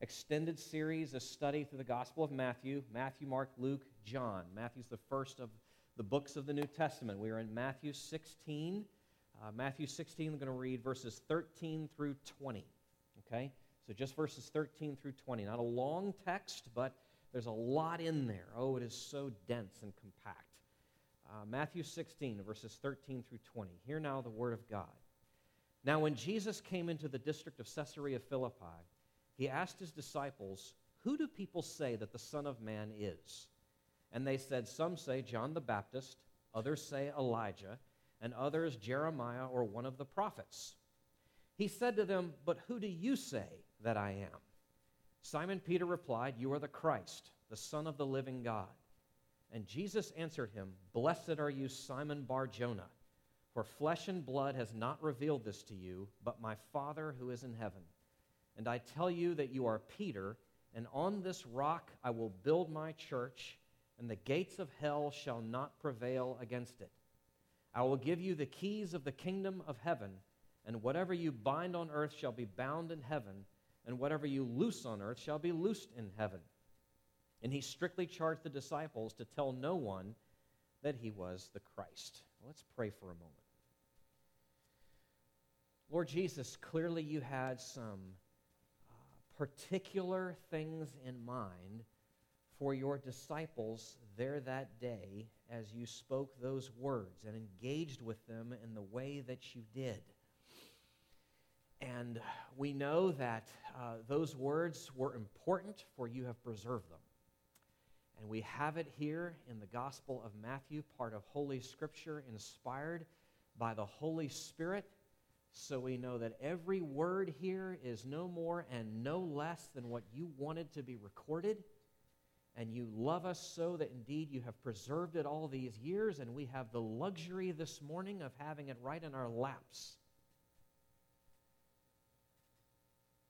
extended series, a study through the Gospel of Matthew Matthew, Mark, Luke, John. Matthew's the first of the books of the New Testament. We are in Matthew 16. Uh, Matthew 16, we're going to read verses 13 through 20. Okay? So just verses 13 through 20. Not a long text, but there's a lot in there. Oh, it is so dense and compact. Uh, Matthew 16, verses 13 through 20. Hear now the word of God. Now, when Jesus came into the district of Caesarea Philippi, he asked his disciples, Who do people say that the Son of Man is? And they said, Some say John the Baptist, others say Elijah, and others Jeremiah or one of the prophets. He said to them, But who do you say that I am? Simon Peter replied, You are the Christ, the Son of the living God. And Jesus answered him, Blessed are you, Simon Bar Jonah, for flesh and blood has not revealed this to you, but my Father who is in heaven. And I tell you that you are Peter, and on this rock I will build my church, and the gates of hell shall not prevail against it. I will give you the keys of the kingdom of heaven, and whatever you bind on earth shall be bound in heaven, and whatever you loose on earth shall be loosed in heaven. And he strictly charged the disciples to tell no one that he was the Christ. Let's pray for a moment. Lord Jesus, clearly you had some particular things in mind for your disciples there that day as you spoke those words and engaged with them in the way that you did. And we know that uh, those words were important, for you have preserved them. And we have it here in the Gospel of Matthew, part of Holy Scripture, inspired by the Holy Spirit. So we know that every word here is no more and no less than what you wanted to be recorded. And you love us so that indeed you have preserved it all these years, and we have the luxury this morning of having it right in our laps.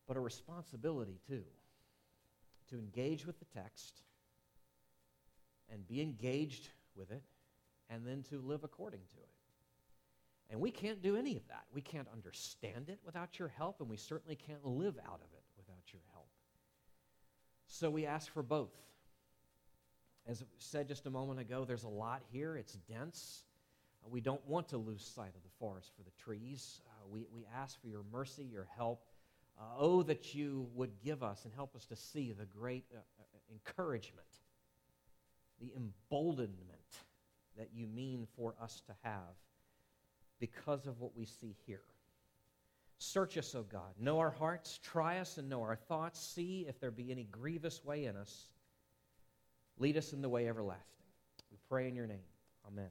But a responsibility, too, to engage with the text and be engaged with it and then to live according to it. And we can't do any of that. We can't understand it without your help, and we certainly can't live out of it without your help. So we ask for both. As I said just a moment ago, there's a lot here. It's dense. Uh, we don't want to lose sight of the forest for the trees. Uh, we, we ask for your mercy, your help. Uh, oh, that you would give us and help us to see the great uh, uh encouragement the emboldenment that you mean for us to have because of what we see here. Search us, O God. Know our hearts, try us, and know our thoughts. See if there be any grievous way in us. Lead us in the way everlasting. We pray in your name. Amen.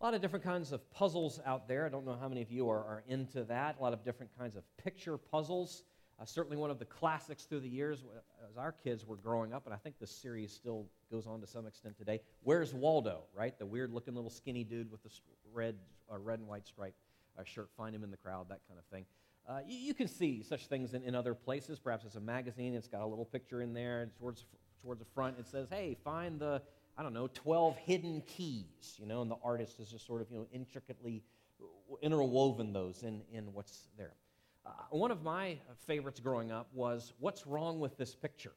A lot of different kinds of puzzles out there. I don't know how many of you are, are into that. A lot of different kinds of picture puzzles. Uh, certainly one of the classics through the years as our kids were growing up, and I think this series still goes on to some extent today. Where's Waldo, right? The weird looking little skinny dude with the red, uh, red and white striped uh, shirt. Find him in the crowd, that kind of thing. Uh, you, you, can see such things in, in other places. Perhaps it's a magazine, it's got a little picture in there. Towards, towards the front, it says, hey, find the, I don't know, 12 hidden keys, you know, and the artist is just sort of, you know, intricately interwoven those in, in what's there. Uh, one of my favorites growing up was What's Wrong with This Picture?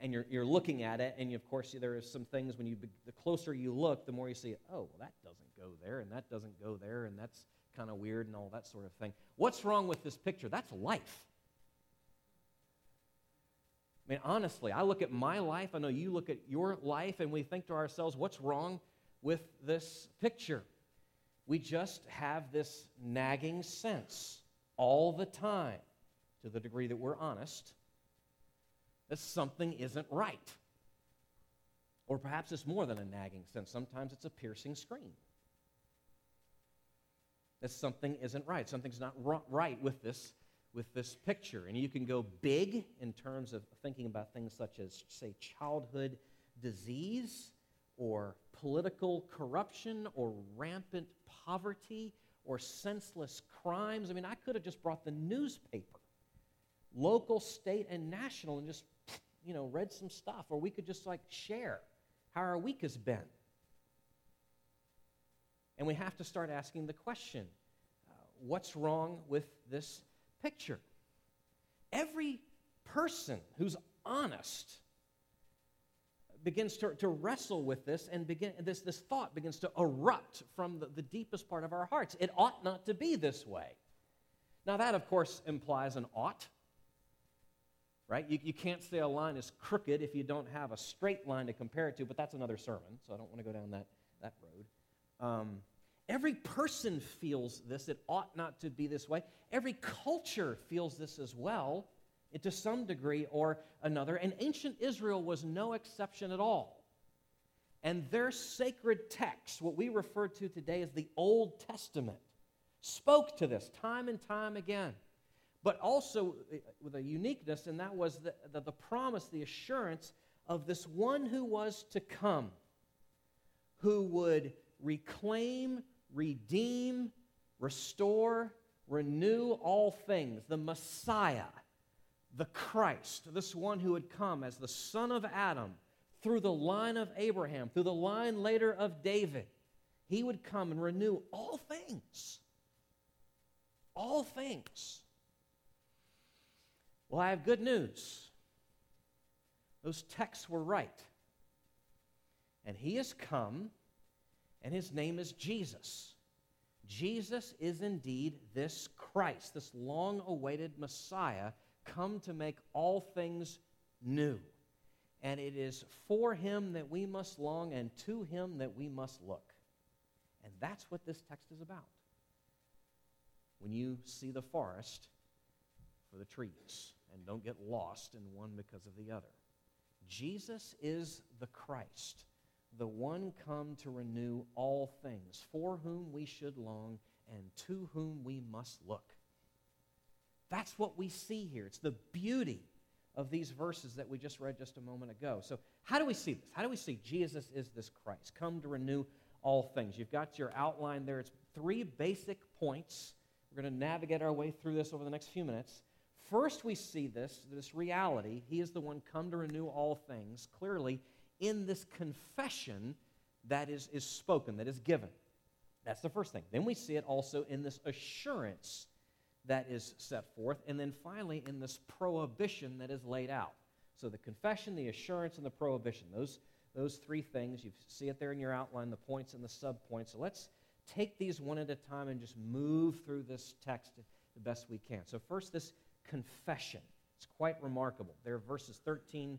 And you're, you're looking at it, and you, of course, there are some things when you, the closer you look, the more you see, oh, well, that doesn't go there, and that doesn't go there, and that's kind of weird, and all that sort of thing. What's wrong with this picture? That's life. I mean, honestly, I look at my life, I know you look at your life, and we think to ourselves, what's wrong with this picture? We just have this nagging sense all the time, to the degree that we're honest, that something isn't right. Or perhaps it's more than a nagging sense. Sometimes it's a piercing scream. That something isn't right. Something's not right with this, with this picture. And you can go big in terms of thinking about things such as, say, childhood disease or political corruption or rampant poverty or senseless crimes. I mean, I could have just brought the newspaper, local, state, and national, and just, you know, read some stuff. Or we could just like share how our week has been. And we have to start asking the question uh, what's wrong with this picture? every person who's honest begins to, to wrestle with this and begin this, this thought begins to erupt from the, the deepest part of our hearts. It ought not to be this way. Now that of course implies an ought right? You, you can't say a line is crooked if you don't have a straight line to compare it to but that's another sermon so i don't want to go down that, that road. Um, every person feels this. It ought not to be this way. Every culture feels this as well to some degree or another. And ancient Israel was no exception at all. And their sacred text, what we refer to today as the Old Testament, spoke to this time and time again. But also eh, with a uniqueness, and that was the, the, the promise, the assurance of this one who was to come, who would reclaim, redeem, restore, renew all things, the Messiah the Christ, this one who would come as the son of Adam through the line of Abraham, through the line later of David, he would come and renew all things. All things. Well, I have good news. Those texts were right. And he has come, and his name is Jesus. Jesus is indeed this Christ, this long awaited Messiah come to make all things new. And it is for him that we must long and to him that we must look. And that's what this text is about. When you see the forest for the trees and don't get lost in one because of the other. Jesus is the Christ, the one come to renew all things, for whom we should long and to whom we must look. That's what we see here. It's the beauty of these verses that we just read just a moment ago. So, how do we see this? How do we see Jesus is this Christ, come to renew all things? You've got your outline there. It's three basic points. We're going to navigate our way through this over the next few minutes. First, we see this, this reality. He is the one come to renew all things, clearly in this confession that is, is spoken, that is given. That's the first thing. Then we see it also in this assurance that is set forth, and then finally in this prohibition that is laid out. So the confession, the assurance, and the prohibition. Those, those three things, you see it there in your outline, the points and the subpoints. So let's take these one at a time and just move through this text the best we can. So, first, this confession. It's quite remarkable. There are verses 13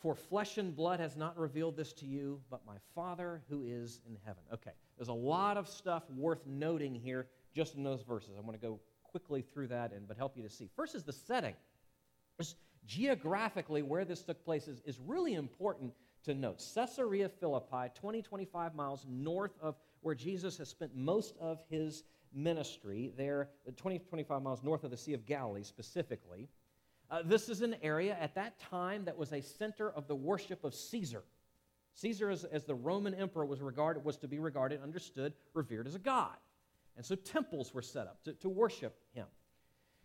For flesh and blood has not revealed this to you, but my Father who is in heaven. Okay, there's a lot of stuff worth noting here just in those verses. I'm going to go quickly through that and but help you to see. First is the setting. Just geographically, where this took place is, is really important to note. Caesarea Philippi, 20, 25 miles north of where Jesus has spent most of his ministry, there, 20, 25 miles north of the Sea of Galilee specifically. Uh, this is an area at that time that was a center of the worship of Caesar. Caesar, as, as the Roman emperor, was regarded was to be regarded, understood, revered as a god, and so temples were set up to, to worship him.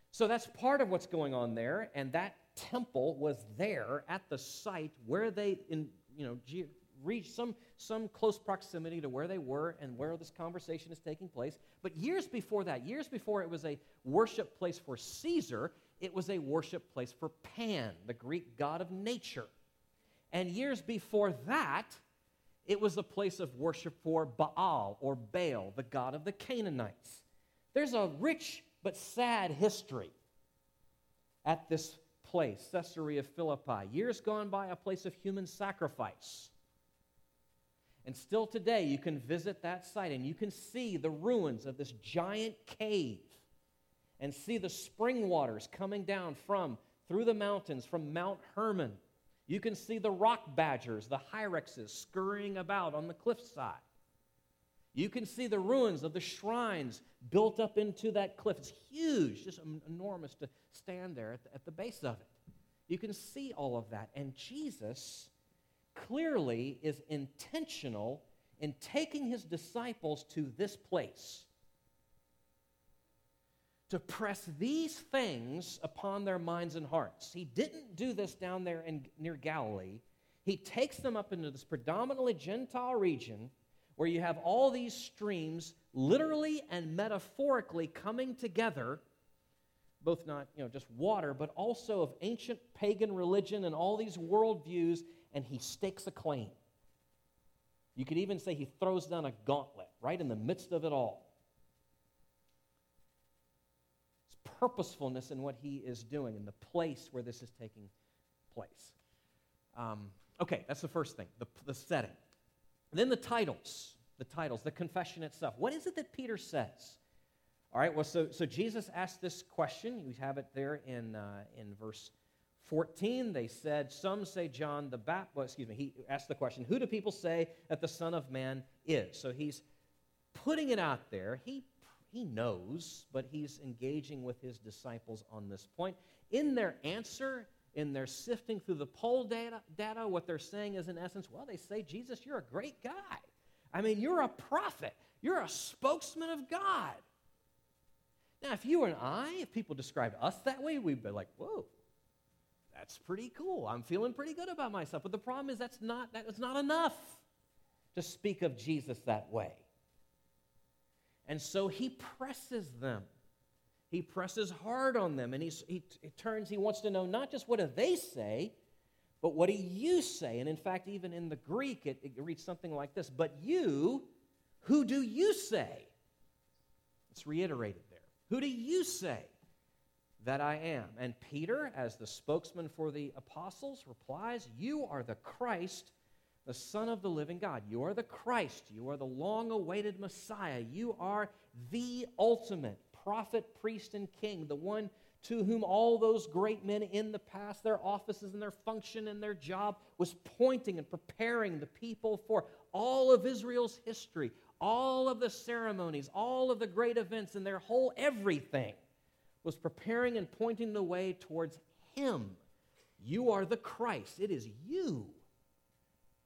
So that's part of what's going on there, and that temple was there at the site where they, in you know, ge- reached some some close proximity to where they were and where this conversation is taking place. But years before that, years before it was a worship place for Caesar, it was a worship place for Pan, the Greek god of nature. And years before that, it was a place of worship for Baal or Baal, the god of the Canaanites. There's a rich but sad history at this place, Caesarea Philippi. Years gone by, a place of human sacrifice. And still today, you can visit that site and you can see the ruins of this giant cave and see the spring waters coming down from through the mountains from Mount Hermon. You can see the rock badgers, the hyraxes, scurrying about on the cliffside. You can see the ruins of the shrines built up into that cliff. It's huge, just enormous to stand there at the, at the base of it. You can see all of that. And Jesus clearly is intentional in taking his disciples to this place to press these things upon their minds and hearts. He didn't do this down there in, near Galilee. He takes them up into this predominantly Gentile region where you have all these streams literally and metaphorically coming together both not you know just water but also of ancient pagan religion and all these worldviews and he stakes a claim you could even say he throws down a gauntlet right in the midst of it all it's purposefulness in what he is doing in the place where this is taking place um, okay that's the first thing the, the setting and then the titles the titles the confession itself what is it that peter says all right, well, so, so Jesus asked this question. You have it there in, uh, in verse 14. They said, Some say John the Baptist, well, excuse me, he asked the question, Who do people say that the Son of Man is? So he's putting it out there. He, he knows, but he's engaging with his disciples on this point. In their answer, in their sifting through the poll data, data, what they're saying is, in essence, well, they say, Jesus, you're a great guy. I mean, you're a prophet, you're a spokesman of God. Now, if you and I, if people described us that way, we'd be like, whoa, that's pretty cool. I'm feeling pretty good about myself. But the problem is that's not, that is not enough to speak of Jesus that way. And so he presses them. He presses hard on them, and he's, he, he turns, he wants to know not just what do they say, but what do you say? And in fact, even in the Greek, it, it reads something like this But you, who do you say? It's reiterated there. Who do you say that I am? And Peter, as the spokesman for the apostles, replies, You are the Christ, the Son of the living God. You are the Christ. You are the long awaited Messiah. You are the ultimate prophet, priest, and king, the one to whom all those great men in the past, their offices and their function and their job was pointing and preparing the people for all of Israel's history, all of the ceremonies, all of the great events, and their whole everything was preparing and pointing the way towards Him. You are the Christ. It is you.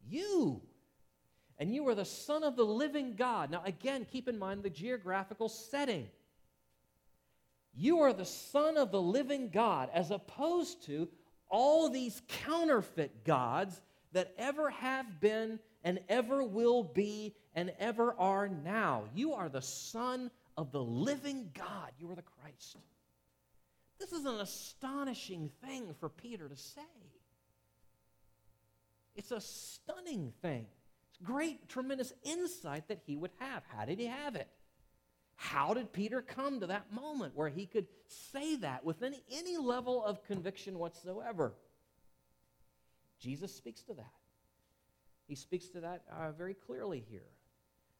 You. And you are the Son of the living God. Now, again, keep in mind the geographical setting. You are the Son of the living God, as opposed to all these counterfeit gods that ever have been and ever will be and ever are now. You are the Son of the living God. You are the Christ. This is an astonishing thing for Peter to say. It's a stunning thing. It's great, tremendous insight that he would have. How did he have it? How did Peter come to that moment where he could say that with any, any level of conviction whatsoever? Jesus speaks to that. He speaks to that uh, very clearly here.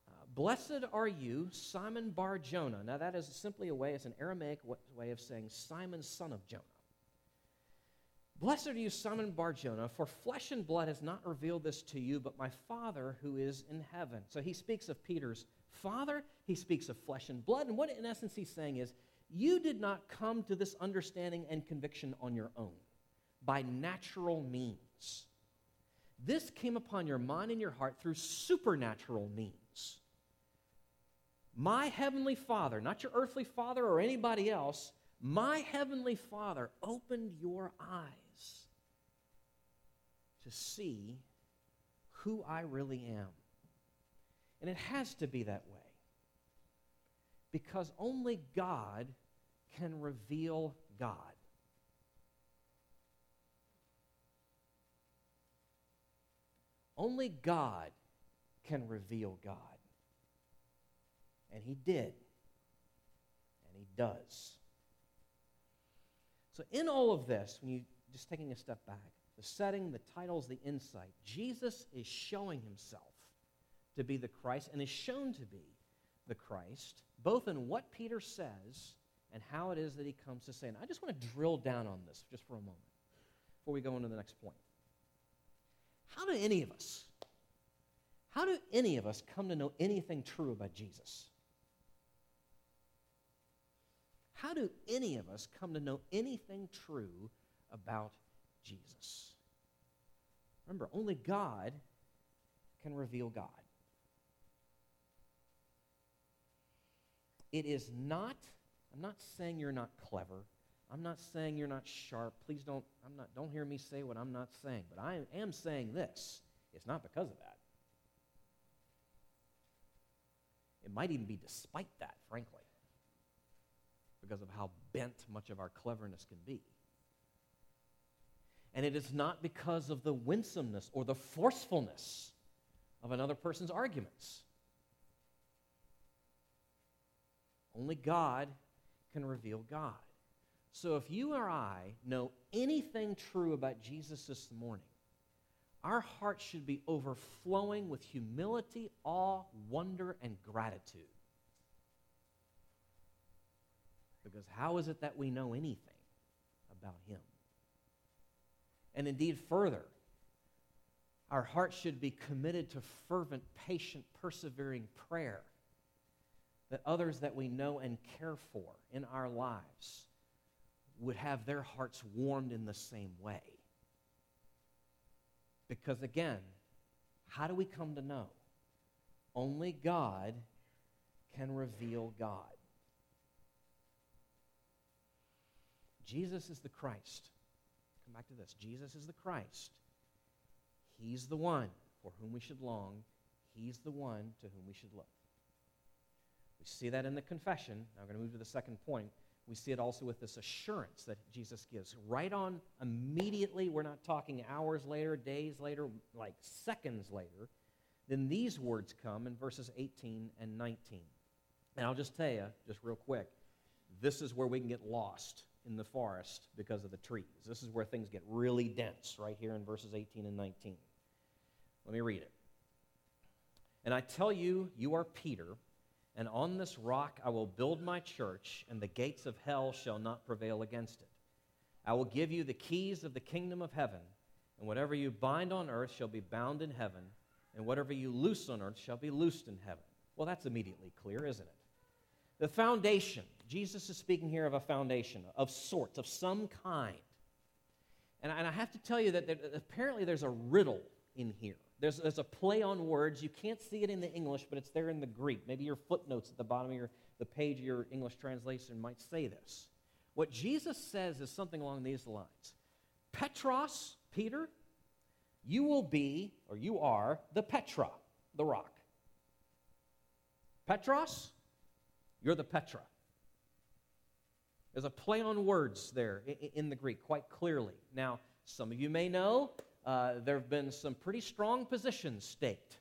Uh, Blessed are you, Simon Bar Jonah. Now, that is simply a way, it's an Aramaic way of saying Simon, son of Jonah. Blessed are you, Simon Bar Jonah, for flesh and blood has not revealed this to you, but my Father who is in heaven. So he speaks of Peter's Father, he speaks of flesh and blood, and what in essence he's saying is, you did not come to this understanding and conviction on your own, by natural means. This came upon your mind and your heart through supernatural means. My heavenly Father, not your earthly father or anybody else, my heavenly Father opened your eyes to see who I really am. And it has to be that way. Because only God can reveal God. Only God can reveal God. And He did. And He does. So, in all of this, when you just taking a step back, the setting, the titles, the insight, Jesus is showing Himself to be the Christ and is shown to be the Christ, both in what Peter says and how it is that he comes to say. And I just want to drill down on this just for a moment before we go into the next point. How do any of us, how do any of us come to know anything true about Jesus? How do any of us come to know anything true about Jesus. Remember, only God can reveal God. It is not, I'm not saying you're not clever. I'm not saying you're not sharp. Please don't, I'm not, don't hear me say what I'm not saying. But I am saying this. It's not because of that. It might even be despite that, frankly, because of how bent much of our cleverness can be. And it is not because of the winsomeness or the forcefulness of another person's arguments. Only God can reveal God. So if you or I know anything true about Jesus this morning, our hearts should be overflowing with humility, awe, wonder, and gratitude. Because how is it that we know anything about Him? And indeed, further, our hearts should be committed to fervent, patient, persevering prayer that others that we know and care for in our lives would have their hearts warmed in the same way. Because again, how do we come to know? Only God can reveal God. Jesus is the Christ. Come back to this. Jesus is the Christ. He's the one for whom we should long. He's the one to whom we should look. We see that in the confession. Now I'm going to move to the second point. We see it also with this assurance that Jesus gives. Right on immediately, we're not talking hours later, days later, like seconds later. Then these words come in verses 18 and 19. And I'll just tell you, just real quick, this is where we can get lost in the forest because of the trees. This is where things get really dense, right here in verses 18 and 19. Let me read it. And I tell you, you are Peter and on this rock I will build my church, and the gates of hell shall not prevail against it. I will give you the keys of the kingdom of heaven, and whatever you bind on earth shall be bound in heaven, and whatever you loose on earth shall be loosed in heaven. Well, that's immediately clear, isn't it? The foundation, Jesus is speaking here of a foundation of sorts, of some kind. And, and I have to tell you that apparently there's a riddle in here. There's, there's a play on words. You can't see it in the English, but it's there in the Greek. Maybe your footnotes at the bottom of your, the page of your English translation might say this. What Jesus says is something along these lines Petros, Peter, you will be, or you are, the Petra, the rock. Petros, you're the Petra. There's a play on words there in the Greek quite clearly. Now, some of you may know uh, there have been some pretty strong positions staked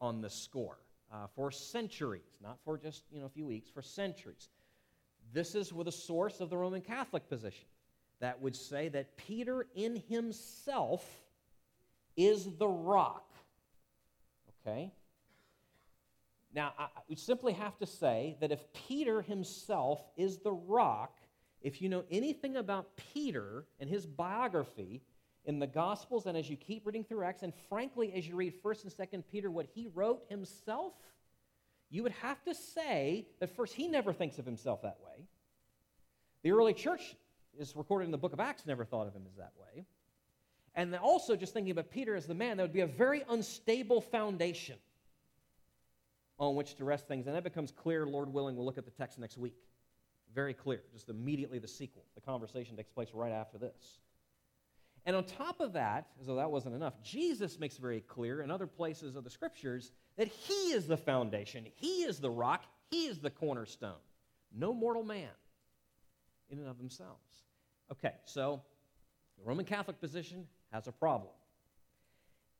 on this score uh, for centuries, not for just you know, a few weeks, for centuries. This is with a source of the Roman Catholic position that would say that Peter in himself is the rock. Okay? Now, I, we simply have to say that if Peter himself is the rock, if you know anything about Peter and his biography, in the Gospels and as you keep reading through Acts, and frankly, as you read 1st and 2nd Peter, what he wrote himself, you would have to say that first, he never thinks of himself that way. The early church is recorded in the book of Acts, never thought of him as that way. And also, just thinking about Peter as the man, that would be a very unstable foundation on which to rest things. And that becomes clear, Lord willing, we'll look at the text next week. Very clear, just immediately the sequel. The conversation takes place right after this. And on top of that, as though that wasn't enough, Jesus makes very clear in other places of the scriptures that He is the foundation, He is the rock, He is the cornerstone. No mortal man in and of themselves. Okay, so the Roman Catholic position has a problem.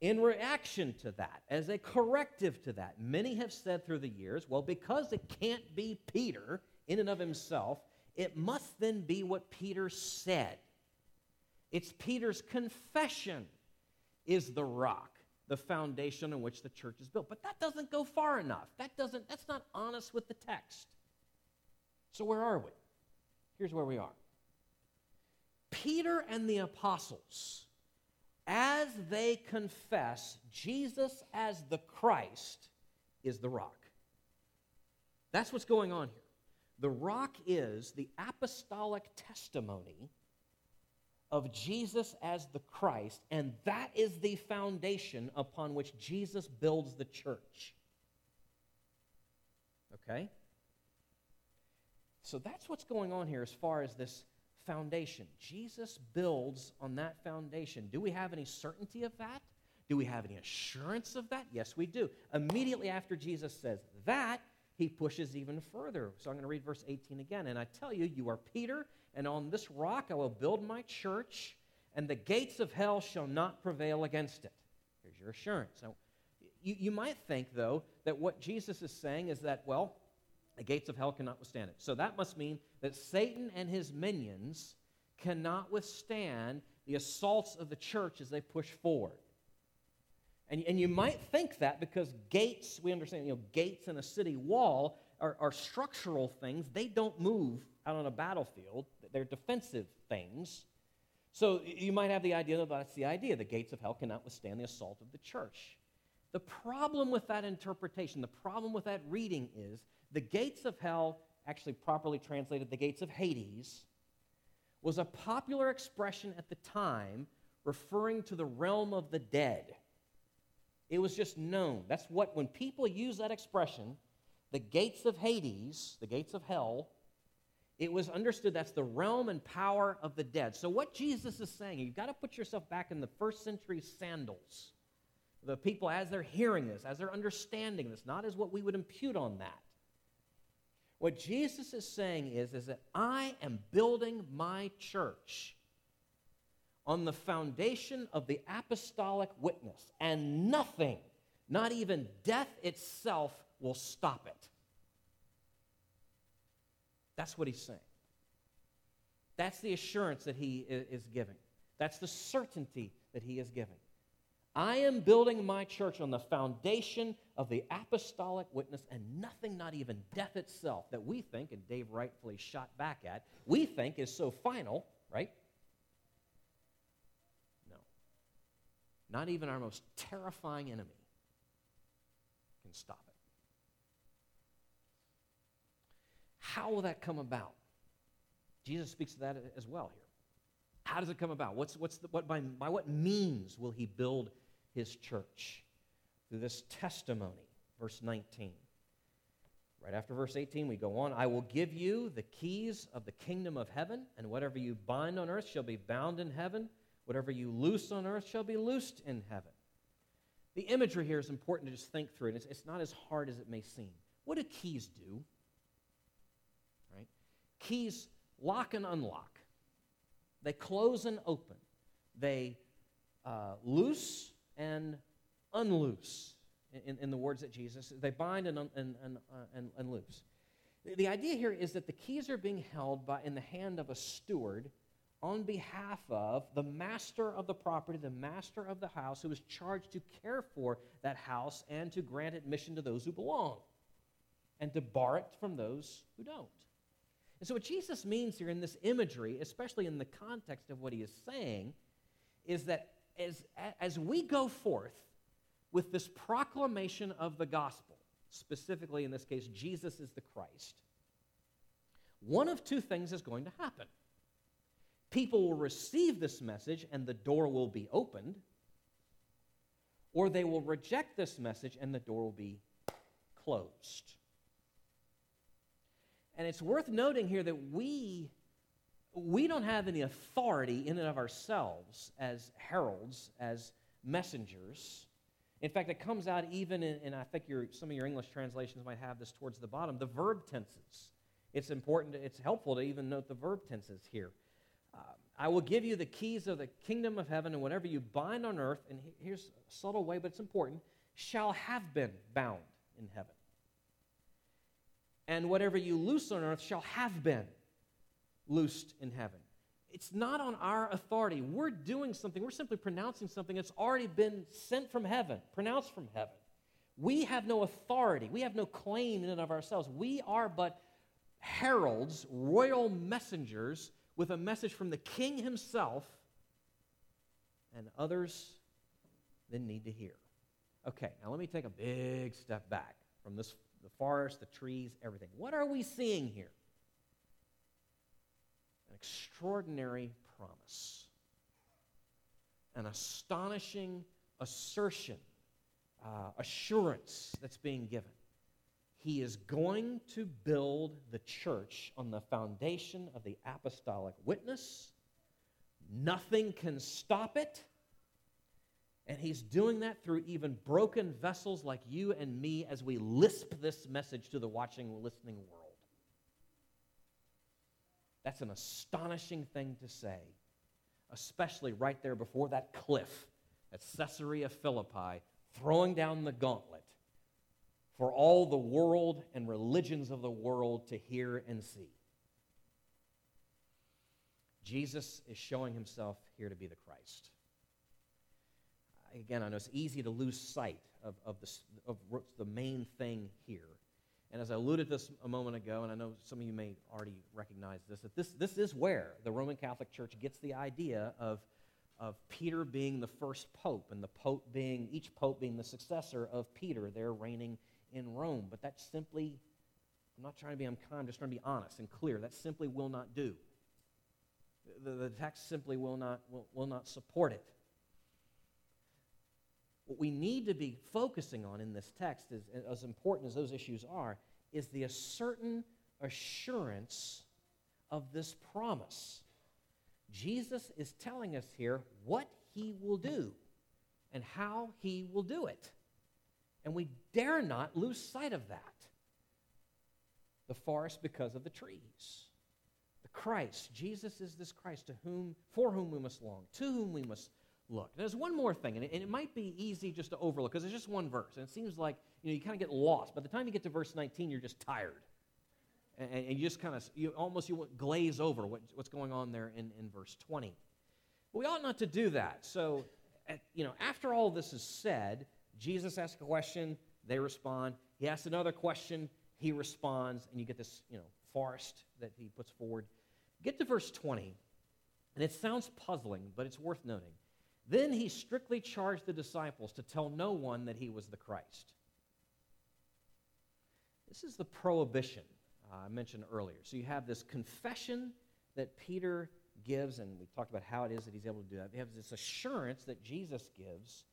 In reaction to that, as a corrective to that, many have said through the years, well, because it can't be Peter in and of himself, it must then be what Peter said. It's Peter's confession is the rock, the foundation on which the church is built. But that doesn't go far enough. That doesn't that's not honest with the text. So where are we? Here's where we are. Peter and the apostles as they confess Jesus as the Christ is the rock. That's what's going on here. The rock is the apostolic testimony of Jesus as the Christ, and that is the foundation upon which Jesus builds the church. Okay? So that's what's going on here as far as this foundation. Jesus builds on that foundation. Do we have any certainty of that? Do we have any assurance of that? Yes, we do. Immediately after Jesus says that, he pushes even further. So I'm going to read verse 18 again. And I tell you, you are Peter, and on this rock I will build my church, and the gates of hell shall not prevail against it. Here's your assurance. Now, you, you might think, though, that what Jesus is saying is that, well, the gates of hell cannot withstand it. So that must mean that Satan and his minions cannot withstand the assaults of the church as they push forward. And, and you might think that because gates, we understand, you know, gates in a city wall are, are structural things. They don't move out on a battlefield, they're defensive things. So you might have the idea that that's the idea. The gates of hell cannot withstand the assault of the church. The problem with that interpretation, the problem with that reading is the gates of hell, actually properly translated, the gates of Hades, was a popular expression at the time referring to the realm of the dead. It was just known. That's what, when people use that expression, the gates of Hades, the gates of hell, it was understood that's the realm and power of the dead. So, what Jesus is saying, you've got to put yourself back in the first century sandals. The people, as they're hearing this, as they're understanding this, not as what we would impute on that. What Jesus is saying is, is that I am building my church on the foundation of the apostolic witness, and nothing, not even death itself, will stop it. That's what he's saying. That's the assurance that he is giving. That's the certainty that he is giving. I am building my church on the foundation of the apostolic witness and nothing, not even death itself, that we think, and Dave rightfully shot back at, we think is so final, right? No. Not even our most terrifying enemy can stop it. How will that come about? Jesus speaks to that as well here. How does it come about? What's, what's the, what, by, by what means will he build his church through this testimony. Verse 19. Right after verse 18, we go on I will give you the keys of the kingdom of heaven, and whatever you bind on earth shall be bound in heaven, whatever you loose on earth shall be loosed in heaven. The imagery here is important to just think through, and it's, it's not as hard as it may seem. What do keys do? Right? Keys lock and unlock, they close and open, they uh, loose and unloose, in, in the words that Jesus, they bind and, and, and, uh, and, and loose. The idea here is that the keys are being held by, in the hand of a steward on behalf of the master of the property, the master of the house, who is charged to care for that house and to grant admission to those who belong and to bar it from those who don't. And so, what Jesus means here in this imagery, especially in the context of what he is saying, is that as, as we go forth with this proclamation of the gospel, specifically in this case, Jesus is the Christ, one of two things is going to happen. People will receive this message and the door will be opened, or they will reject this message and the door will be closed. And it's worth noting here that we we don't have any authority in and of ourselves as heralds, as messengers. In fact, it comes out even in, and I think your, some of your English translations might have this towards the bottom, the verb tenses. It's important, it's helpful to even note the verb tenses here. I will give you the keys of the kingdom of heaven, and whatever you bind on earth, and here's a subtle way, but it's important, shall have been bound in heaven. And whatever you loose on earth shall have been loosed in heaven. It's not on our authority. We're doing something, we're simply pronouncing something that's already been sent from heaven, pronounced from heaven. We have no authority, we have no claim in and of ourselves. We are but heralds, royal messengers with a message from the king himself, and others then need to hear. Okay, now let me take a big step back from this the forest, the trees, everything. What are we seeing here? An extraordinary promise. an astonishing assertion, uh, assurance that's being given. He is going to build the church on the foundation of the apostolic witness. Nothing can stop it. And he's doing that through even broken vessels like you and me as we lisp this message to the watching, listening world. That's an astonishing thing to say, especially right there before that cliff at Caesarea Philippi, throwing down the gauntlet for all the world and religions of the world to hear and see. Jesus is showing himself here to be the Christ. Again, I know it's easy to lose sight of, of, the, of the main thing here. And as I alluded to this a moment ago, and I know some of you may already recognize this, that this, this is where the Roman Catholic Church gets the idea of, of Peter being the first pope and the pope being, each pope being the successor of Peter, there reigning in Rome. But that simply, I'm not trying to be unkind, I'm just trying to be honest and clear. That simply will not do. The, the text simply will not, will, will not support it. What we need to be focusing on in this text, is, as important as those issues are, is the certain assurance of this promise. Jesus is telling us here what he will do and how he will do it. And we dare not lose sight of that. The forest because of the trees. The Christ, Jesus is this Christ to whom, for whom we must long, to whom we must look. There's one more thing, and it, and it might be easy just to overlook because it's just one verse, and it seems like you know you kind of get lost. By the time you get to verse 19, you're just tired, and, and you just kind of you almost you glaze over what, what's going on there in, in verse 20. But we ought not to do that. So, at, you know, after all this is said, Jesus asks a question, they respond. He asks another question, he responds, and you get this you know forest that he puts forward. Get to verse 20, and it sounds puzzling, but it's worth noting. Then he strictly charged the disciples to tell no one that he was the Christ. This is the prohibition uh, I mentioned earlier. So you have this confession that Peter gives, and we talked about how it is that he's able to do that. We have this assurance that Jesus gives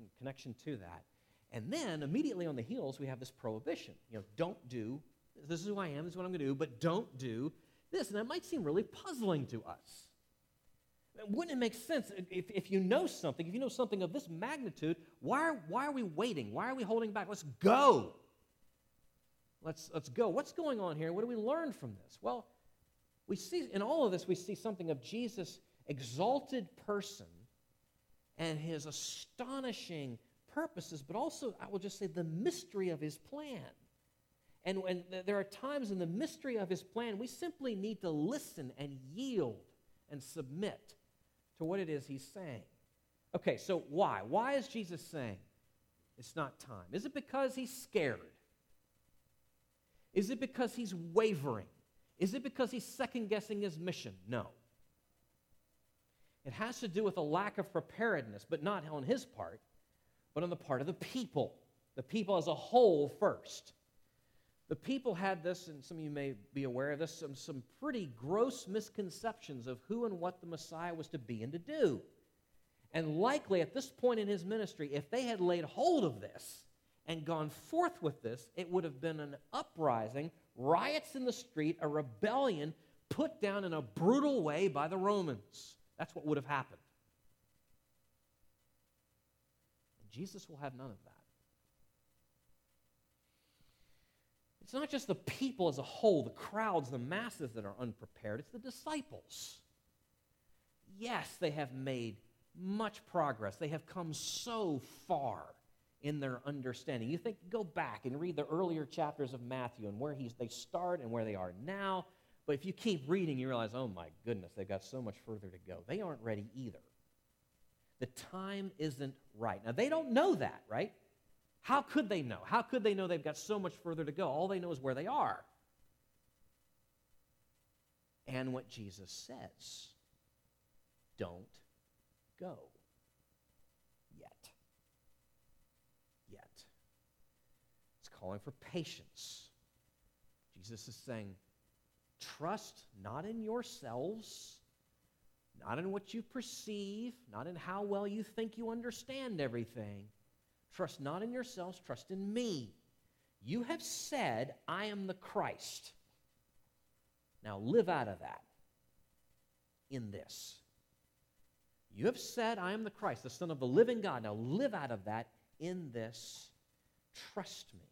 in connection to that. And then immediately on the heels, we have this prohibition. You know, don't do, this is who I am, this is what I'm going to do, but don't do this. And that might seem really puzzling to us. Wouldn't it make sense if, if you know something, if you know something of this magnitude, why are, why are we waiting? Why are we holding back? Let's go. Let's, let's go. What's going on here? What do we learn from this? Well, we see in all of this, we see something of Jesus' exalted person and his astonishing purposes, but also, I will just say, the mystery of his plan. And, and there are times in the mystery of his plan, we simply need to listen and yield and submit to what it is he's saying. Okay, so why? Why is Jesus saying it's not time? Is it because he's scared? Is it because he's wavering? Is it because he's second guessing his mission? No. It has to do with a lack of preparedness, but not on his part, but on the part of the people. The people as a whole first. The people had this, and some of you may be aware of this, some, some pretty gross misconceptions of who and what the Messiah was to be and to do. And likely at this point in his ministry, if they had laid hold of this and gone forth with this, it would have been an uprising, riots in the street, a rebellion put down in a brutal way by the Romans. That's what would have happened. Jesus will have none of that. It's not just the people as a whole, the crowds, the masses that are unprepared, it's the disciples. Yes, they have made much progress. They have come so far in their understanding. You think, go back and read the earlier chapters of Matthew and where he's, they start and where they are now. But if you keep reading, you realize, oh my goodness, they've got so much further to go. They aren't ready either. The time isn't right. Now, they don't know that, right? How could they know? How could they know they've got so much further to go? All they know is where they are and what Jesus says. Don't go yet. Yet. It's calling for patience. Jesus is saying, trust not in yourselves, not in what you perceive, not in how well you think you understand everything. Trust not in yourselves, trust in me. You have said, I am the Christ. Now live out of that in this. You have said, I am the Christ, the Son of the living God. Now live out of that in this. Trust me.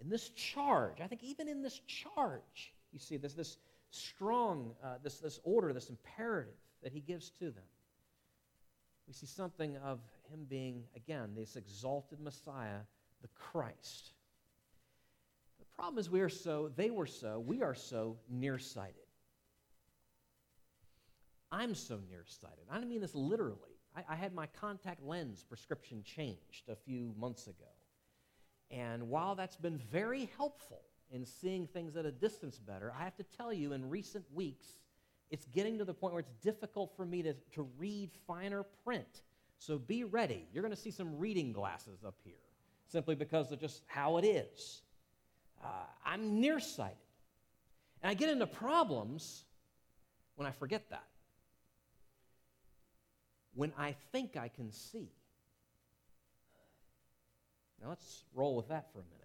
In this charge, I think even in this charge, you see this, this strong, uh, this, this order, this imperative that he gives to them. We see something of him being, again, this exalted Messiah, the Christ. The problem is we are so, they were so, we are so nearsighted. I'm so nearsighted. I don't mean this literally. I, I had my contact lens prescription changed a few months ago. And while that's been very helpful in seeing things at a distance better, I have to tell you, in recent weeks, it's getting to the point where it's difficult for me to, to read finer print. So be ready. You're going to see some reading glasses up here, simply because of just how it is. Uh, I'm nearsighted. And I get into problems when I forget that when I think I can see. Now let's roll with that for a minute.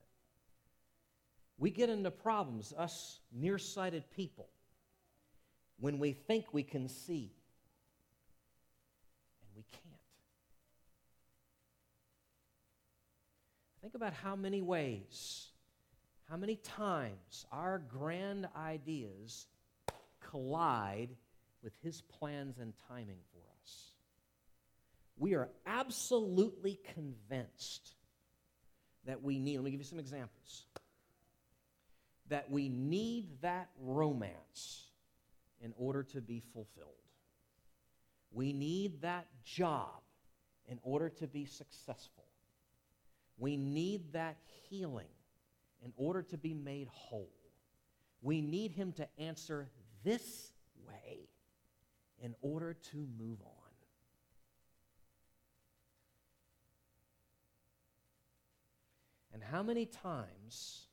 We get into problems, us nearsighted people, when we think we can see and we can't. Think about how many ways, how many times our grand ideas collide with His plans and timing for us we are absolutely convinced that we need, let me give you some examples, that we need that romance in order to be fulfilled. We need that job in order to be successful. We need that healing in order to be made whole. We need Him to answer this way in order to move on. And how many times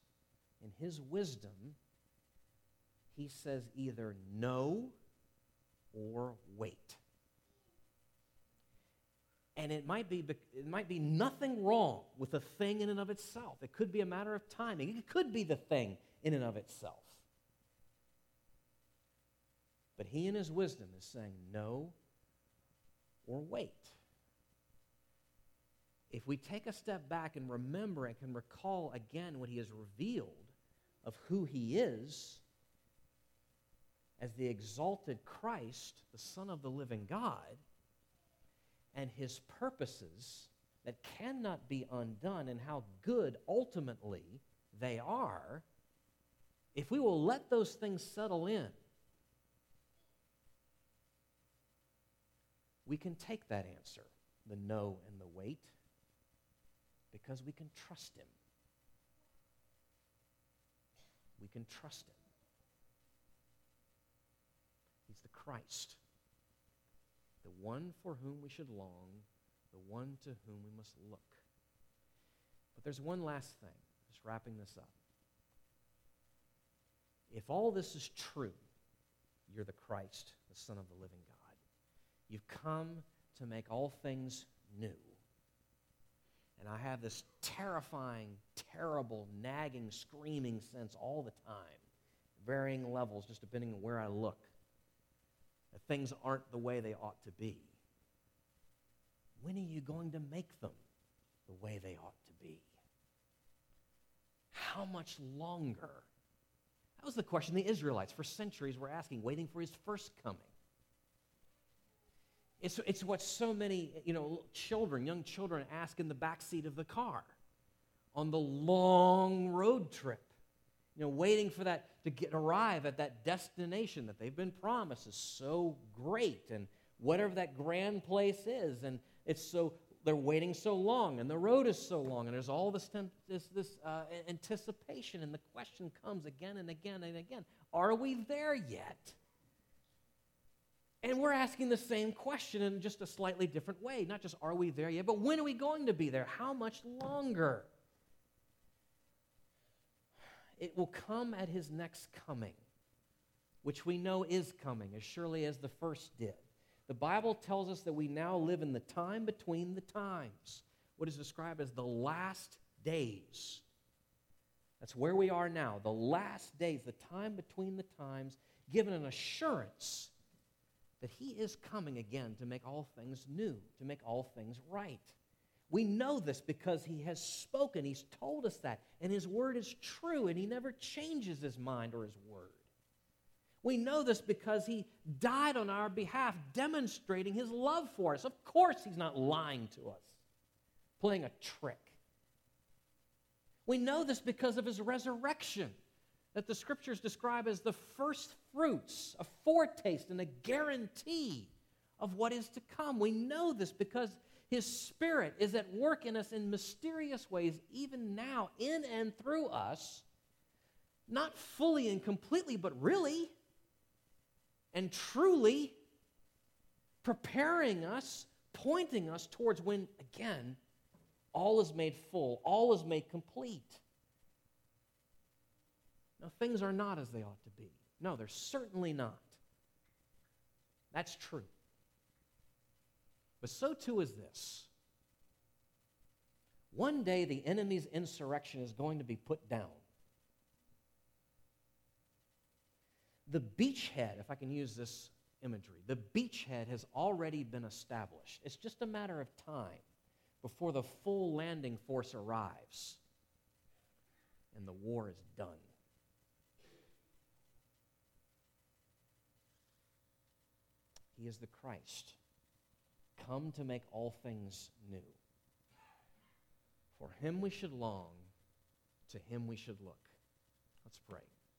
in his wisdom he says either no or wait. And it might be it might be nothing wrong with the thing in and of itself. It could be a matter of timing. It could be the thing in and of itself. But he in his wisdom is saying no or wait if we take a step back and remember and can recall again what he has revealed of who he is as the exalted Christ, the Son of the living God, and his purposes that cannot be undone, and how good ultimately they are, if we will let those things settle in, we can take that answer, the no and the wait, because we can trust him. We can trust him. He's the Christ, the one for whom we should long, the one to whom we must look. But there's one last thing, just wrapping this up. If all this is true, you're the Christ, the Son of the living God. You've come to make all things new. And I have this terrifying, terrible, nagging, screaming sense all the time, varying levels, just depending on where I look, that things aren't the way they ought to be. When are you going to make them the way they ought to be? How much longer? That was the question the Israelites for centuries were asking, waiting for his first coming. It's, it's what so many you know, children, young children, ask in the back seat of the car on the long road trip. You know, waiting for that to get arrive at that destination that they've been promised is so great, and whatever that grand place is, and it's so they're waiting so long, and the road is so long, and there's all this this, this uh, anticipation, and the question comes again and again and again: Are we there yet? And we're asking the same question in just a slightly different way. Not just are we there yet, but when are we going to be there? How much longer? It will come at his next coming, which we know is coming as surely as the first did. The Bible tells us that we now live in the time between the times, what is described as the last days. That's where we are now, the last days, the time between the times, given an assurance that He is coming again to make all things new, to make all things right. We know this because He has spoken. He's told us that. And His word is true, and He never changes His mind or His word. We know this because He died on our behalf, demonstrating His love for us. Of course, He's not lying to us, playing a trick. We know this because of his resurrection, that the scriptures describe as the first fruits, a foretaste and a guarantee of what is to come. We know this because his spirit is at work in us in mysterious ways, even now, in and through us, not fully and completely, but really and truly preparing us, pointing us towards when, again, all is made full, all is made complete. Now, things are not as they ought to be. No, they're certainly not. That's true. But so too is this. One day, the enemy's insurrection is going to be put down. The beachhead, if I can use this imagery, the beachhead has already been established. It's just a matter of time before the full landing force arrives and the war is done. He is the Christ, come to make all things new. For him we should long, to him we should look. Let's pray.